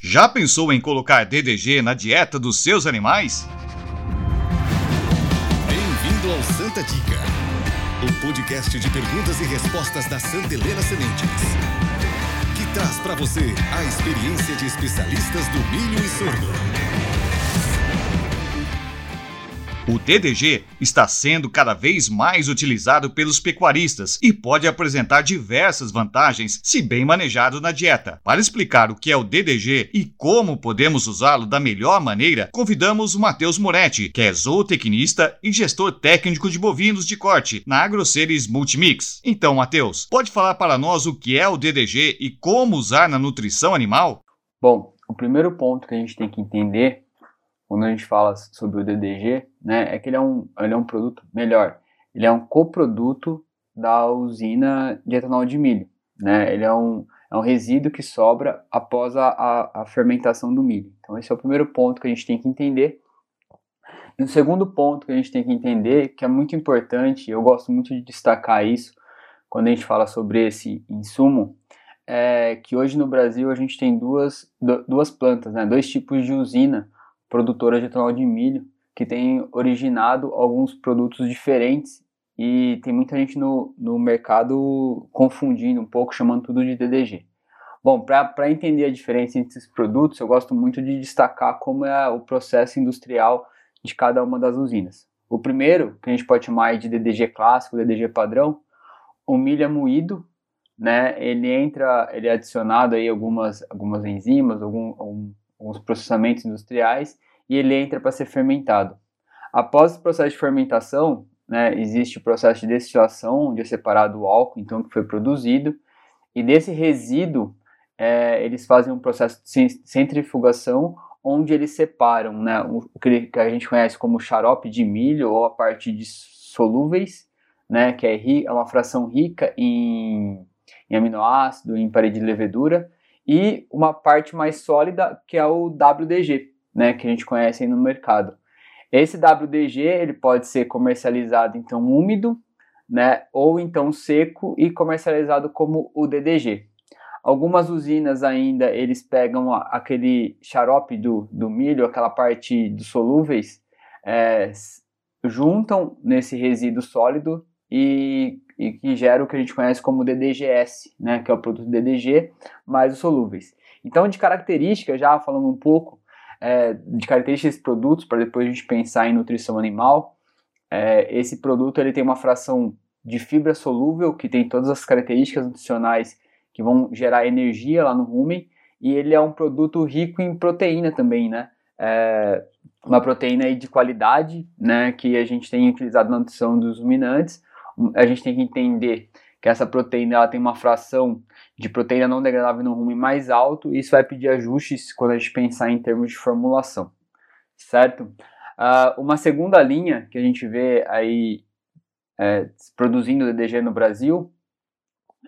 Já pensou em colocar DDG na dieta dos seus animais? Bem-vindo ao Santa Dica, o podcast de perguntas e respostas da Santa Helena Sementes, que traz para você a experiência de especialistas do milho e sorgo. O DDG está sendo cada vez mais utilizado pelos pecuaristas e pode apresentar diversas vantagens se bem manejado na dieta. Para explicar o que é o DDG e como podemos usá-lo da melhor maneira, convidamos o Matheus Moretti, que é zootecnista e gestor técnico de bovinos de corte na AgroSeries Multimix. Então, Matheus, pode falar para nós o que é o DDG e como usar na nutrição animal? Bom, o primeiro ponto que a gente tem que entender quando a gente fala sobre o DDG, né, é que ele é um, ele é um produto melhor. Ele é um coproduto da usina de etanol de milho. Né? Ele é um, é um resíduo que sobra após a, a, a fermentação do milho. Então, esse é o primeiro ponto que a gente tem que entender. E o segundo ponto que a gente tem que entender, que é muito importante, eu gosto muito de destacar isso quando a gente fala sobre esse insumo, é que hoje no Brasil a gente tem duas, duas plantas, né, dois tipos de usina produtora de etanol de milho, que tem originado alguns produtos diferentes e tem muita gente no, no mercado confundindo um pouco, chamando tudo de DDG. Bom, para entender a diferença entre esses produtos, eu gosto muito de destacar como é o processo industrial de cada uma das usinas. O primeiro, que a gente pode chamar de DDG clássico, DDG padrão, o milho é moído, né? Ele entra, ele é adicionado aí algumas algumas enzimas, algum, algum alguns processamentos industriais e ele entra para ser fermentado. Após o processo de fermentação, né, existe o processo de destilação, onde é separado o álcool então que foi produzido, e desse resíduo é, eles fazem um processo de centrifugação, onde eles separam né, o que a gente conhece como xarope de milho ou a parte de solúveis, né, que é, é uma fração rica em, em aminoácido, em parede de levedura, e uma parte mais sólida que é o WDG, né, que a gente conhece no mercado. Esse WDG ele pode ser comercializado então úmido, né, ou então seco e comercializado como o DDG. Algumas usinas ainda eles pegam aquele xarope do, do milho, aquela parte dos solúveis, é, juntam nesse resíduo sólido e e que gera o que a gente conhece como DDGS, né, que é o produto DDG mais os solúveis. Então, de características, já falando um pouco é, de características desses produtos, para depois a gente pensar em nutrição animal, é, esse produto ele tem uma fração de fibra solúvel, que tem todas as características nutricionais que vão gerar energia lá no rumen, e ele é um produto rico em proteína também, né? É, uma proteína de qualidade, né, que a gente tem utilizado na nutrição dos ruminantes, a gente tem que entender que essa proteína ela tem uma fração de proteína não degradável no rumen mais alto e isso vai pedir ajustes quando a gente pensar em termos de formulação, certo? Uh, uma segunda linha que a gente vê aí é, produzindo DDG no Brasil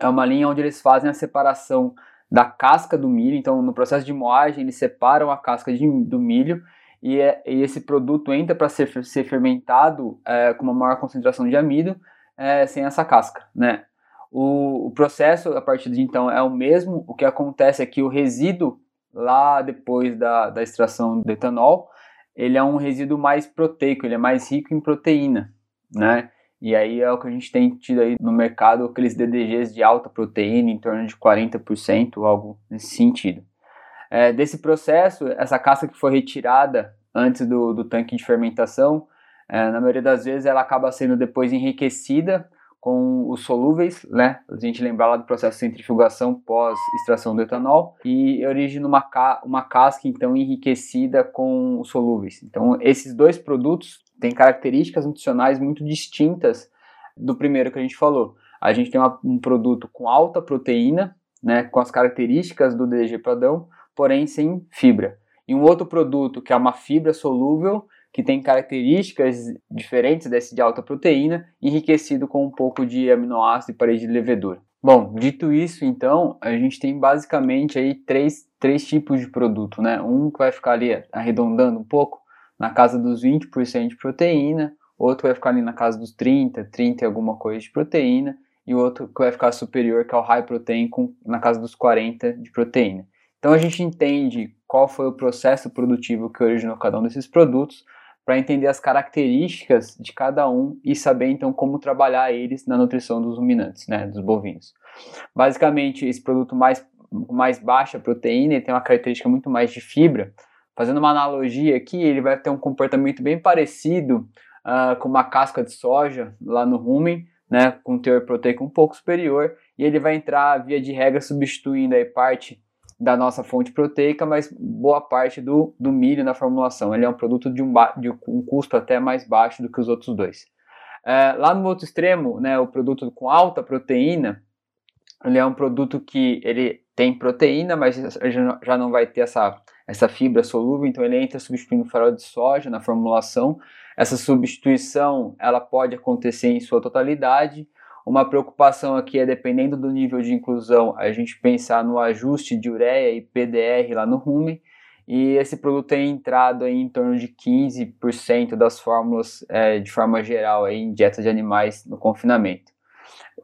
é uma linha onde eles fazem a separação da casca do milho, então no processo de moagem eles separam a casca de, do milho e, é, e, esse produto entra para ser, ser fermentado é, com uma maior concentração de amido é, sem essa casca, né? O, o, processo a partir de então é o mesmo. O que acontece é que o resíduo lá depois da, da extração do etanol, ele é um resíduo mais proteico, ele é mais rico em proteína, né? E aí é o que a gente tem tido aí no mercado, aqueles DDGs de alta proteína, em torno de 40%, algo nesse sentido. É, desse processo, essa casca que foi retirada antes do, do tanque de fermentação, é, na maioria das vezes ela acaba sendo depois enriquecida com os solúveis, né? A gente lembrar lá do processo de centrifugação pós extração do etanol e origina uma, ca uma casca então enriquecida com os solúveis. Então esses dois produtos têm características nutricionais muito distintas do primeiro que a gente falou. A gente tem uma, um produto com alta proteína, né, com as características do DDG padrão, porém sem fibra. E um outro produto que é uma fibra solúvel que tem características diferentes desse de alta proteína, enriquecido com um pouco de aminoácido e parede de levedura. Bom, dito isso, então, a gente tem basicamente aí três, três tipos de produto, né? Um que vai ficar ali arredondando um pouco, na casa dos 20% de proteína, outro vai ficar ali na casa dos 30, 30 e alguma coisa de proteína, e outro que vai ficar superior, que é o high protein, com, na casa dos 40 de proteína. Então a gente entende qual foi o processo produtivo que originou cada um desses produtos, para entender as características de cada um e saber então como trabalhar eles na nutrição dos ruminantes, né, dos bovinos. Basicamente, esse produto mais mais baixa proteína, ele tem uma característica muito mais de fibra. Fazendo uma analogia aqui, ele vai ter um comportamento bem parecido uh, com uma casca de soja lá no rumen, né, com teor proteico um pouco superior, e ele vai entrar via de regra substituindo aí parte da nossa fonte proteica, mas boa parte do, do milho na formulação. Ele é um produto de um, de um custo até mais baixo do que os outros dois. É, lá no outro extremo, né, o produto com alta proteína, ele é um produto que ele tem proteína, mas já não vai ter essa, essa fibra solúvel, então ele entra substituindo farol de soja na formulação. Essa substituição ela pode acontecer em sua totalidade, uma preocupação aqui é, dependendo do nível de inclusão, a gente pensar no ajuste de ureia e PDR lá no rumen, e esse produto tem entrado em torno de 15% das fórmulas é, de forma geral aí, em dieta de animais no confinamento.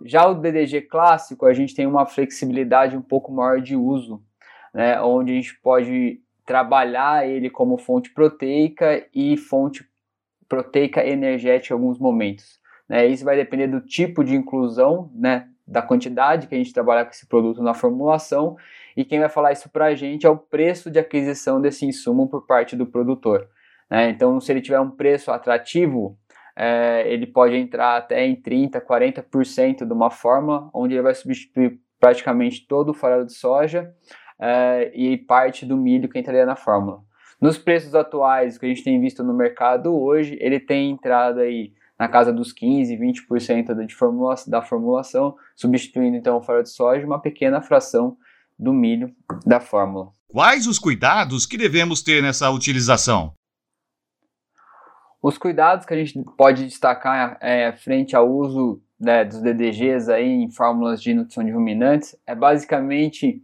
Já o DDG clássico, a gente tem uma flexibilidade um pouco maior de uso, né, onde a gente pode trabalhar ele como fonte proteica e fonte proteica energética em alguns momentos. Né? Isso vai depender do tipo de inclusão, né? da quantidade que a gente trabalhar com esse produto na formulação, e quem vai falar isso para a gente é o preço de aquisição desse insumo por parte do produtor. Né? Então, se ele tiver um preço atrativo, é, ele pode entrar até em 30%, 40% de uma forma, onde ele vai substituir praticamente todo o farelo de soja é, e parte do milho que entraria na fórmula. Nos preços atuais que a gente tem visto no mercado hoje, ele tem entrado aí na casa dos 15, 20% de formula, da formulação, substituindo então o farelo de soja uma pequena fração do milho da fórmula. Quais os cuidados que devemos ter nessa utilização? Os cuidados que a gente pode destacar é, frente ao uso né, dos DDGs aí em fórmulas de nutrição de ruminantes é basicamente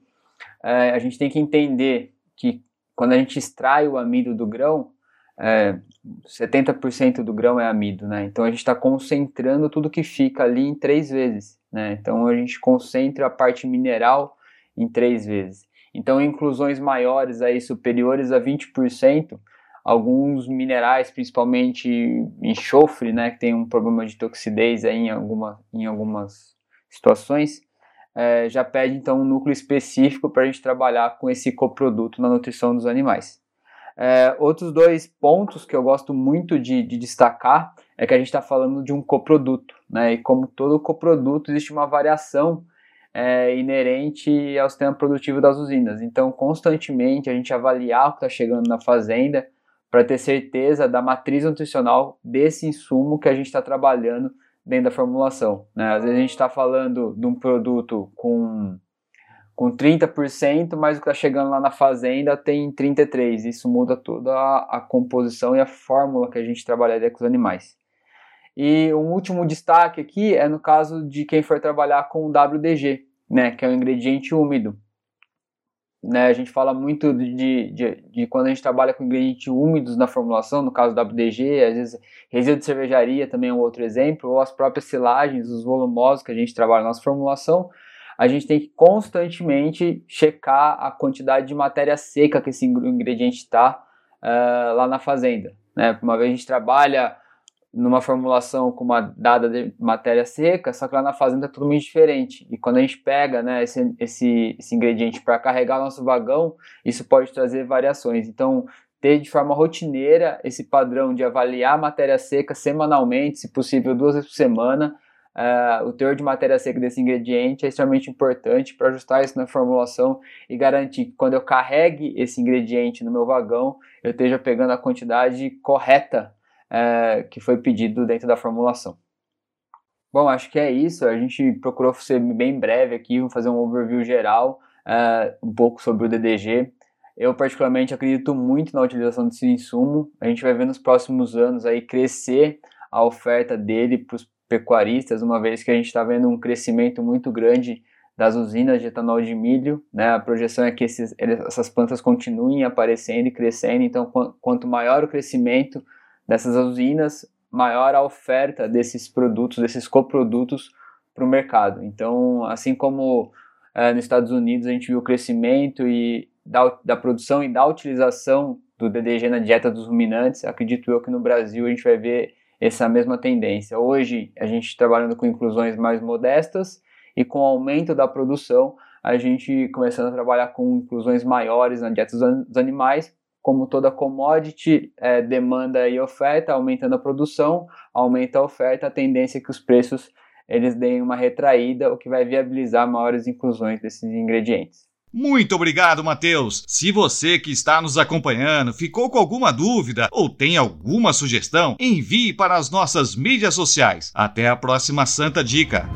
é, a gente tem que entender que quando a gente extrai o amido do grão, é, 70% do grão é amido, né? Então a gente está concentrando tudo que fica ali em três vezes, né? Então a gente concentra a parte mineral em três vezes. Então inclusões maiores aí superiores a 20%, alguns minerais, principalmente enxofre, né, que tem um problema de toxidez aí em, alguma, em algumas situações, é, já pede então um núcleo específico para a gente trabalhar com esse coproduto na nutrição dos animais. É, outros dois pontos que eu gosto muito de, de destacar é que a gente está falando de um coproduto, né? E como todo coproduto, existe uma variação é, inerente ao sistema produtivo das usinas. Então, constantemente a gente avaliar o que está chegando na fazenda para ter certeza da matriz nutricional desse insumo que a gente está trabalhando dentro da formulação. Né? Às vezes a gente está falando de um produto com com 30%, mas o que está chegando lá na fazenda tem 33%. Isso muda toda a, a composição e a fórmula que a gente trabalharia com os animais. E um último destaque aqui é no caso de quem for trabalhar com o WDG, né, que é um ingrediente úmido. Né, a gente fala muito de, de, de, quando a gente trabalha com ingredientes úmidos na formulação, no caso WDG, às vezes resíduo de cervejaria também é um outro exemplo, ou as próprias silagens, os volumosos que a gente trabalha na nossa formulação, a gente tem que constantemente checar a quantidade de matéria seca que esse ingrediente está uh, lá na fazenda. Né? Uma vez a gente trabalha numa formulação com uma dada de matéria seca, só que lá na fazenda é totalmente diferente. E quando a gente pega né, esse, esse, esse ingrediente para carregar nosso vagão, isso pode trazer variações. Então, ter de forma rotineira esse padrão de avaliar a matéria seca semanalmente, se possível duas vezes por semana, Uh, o teor de matéria seca desse ingrediente é extremamente importante para ajustar isso na formulação e garantir que quando eu carregue esse ingrediente no meu vagão, eu esteja pegando a quantidade correta uh, que foi pedido dentro da formulação. Bom, acho que é isso. A gente procurou ser bem breve aqui, vou fazer um overview geral, uh, um pouco sobre o DDG. Eu particularmente acredito muito na utilização desse insumo. A gente vai ver nos próximos anos aí crescer a oferta dele para os pecuaristas, uma vez que a gente está vendo um crescimento muito grande das usinas de etanol de milho, né? A projeção é que esses, essas plantas continuem aparecendo e crescendo, então quanto maior o crescimento dessas usinas, maior a oferta desses produtos, desses coprodutos para o mercado. Então, assim como é, nos Estados Unidos a gente viu o crescimento e da, da produção e da utilização do DDG na dieta dos ruminantes, acredito eu que no Brasil a gente vai ver essa mesma tendência. Hoje, a gente trabalhando com inclusões mais modestas e com o aumento da produção, a gente começando a trabalhar com inclusões maiores na dieta dos animais, como toda commodity, é, demanda e oferta, aumentando a produção, aumenta a oferta, a tendência é que os preços eles deem uma retraída, o que vai viabilizar maiores inclusões desses ingredientes. Muito obrigado, Matheus. Se você que está nos acompanhando ficou com alguma dúvida ou tem alguma sugestão, envie para as nossas mídias sociais. Até a próxima Santa Dica.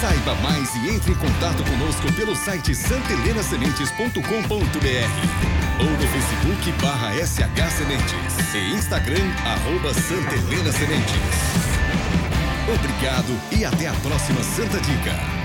Saiba mais e entre em contato conosco pelo site santelenasementes.com.br ou no Facebook barra SH Sementes e Instagram arroba Santa Helena Sementes. Obrigado e até a próxima Santa Dica.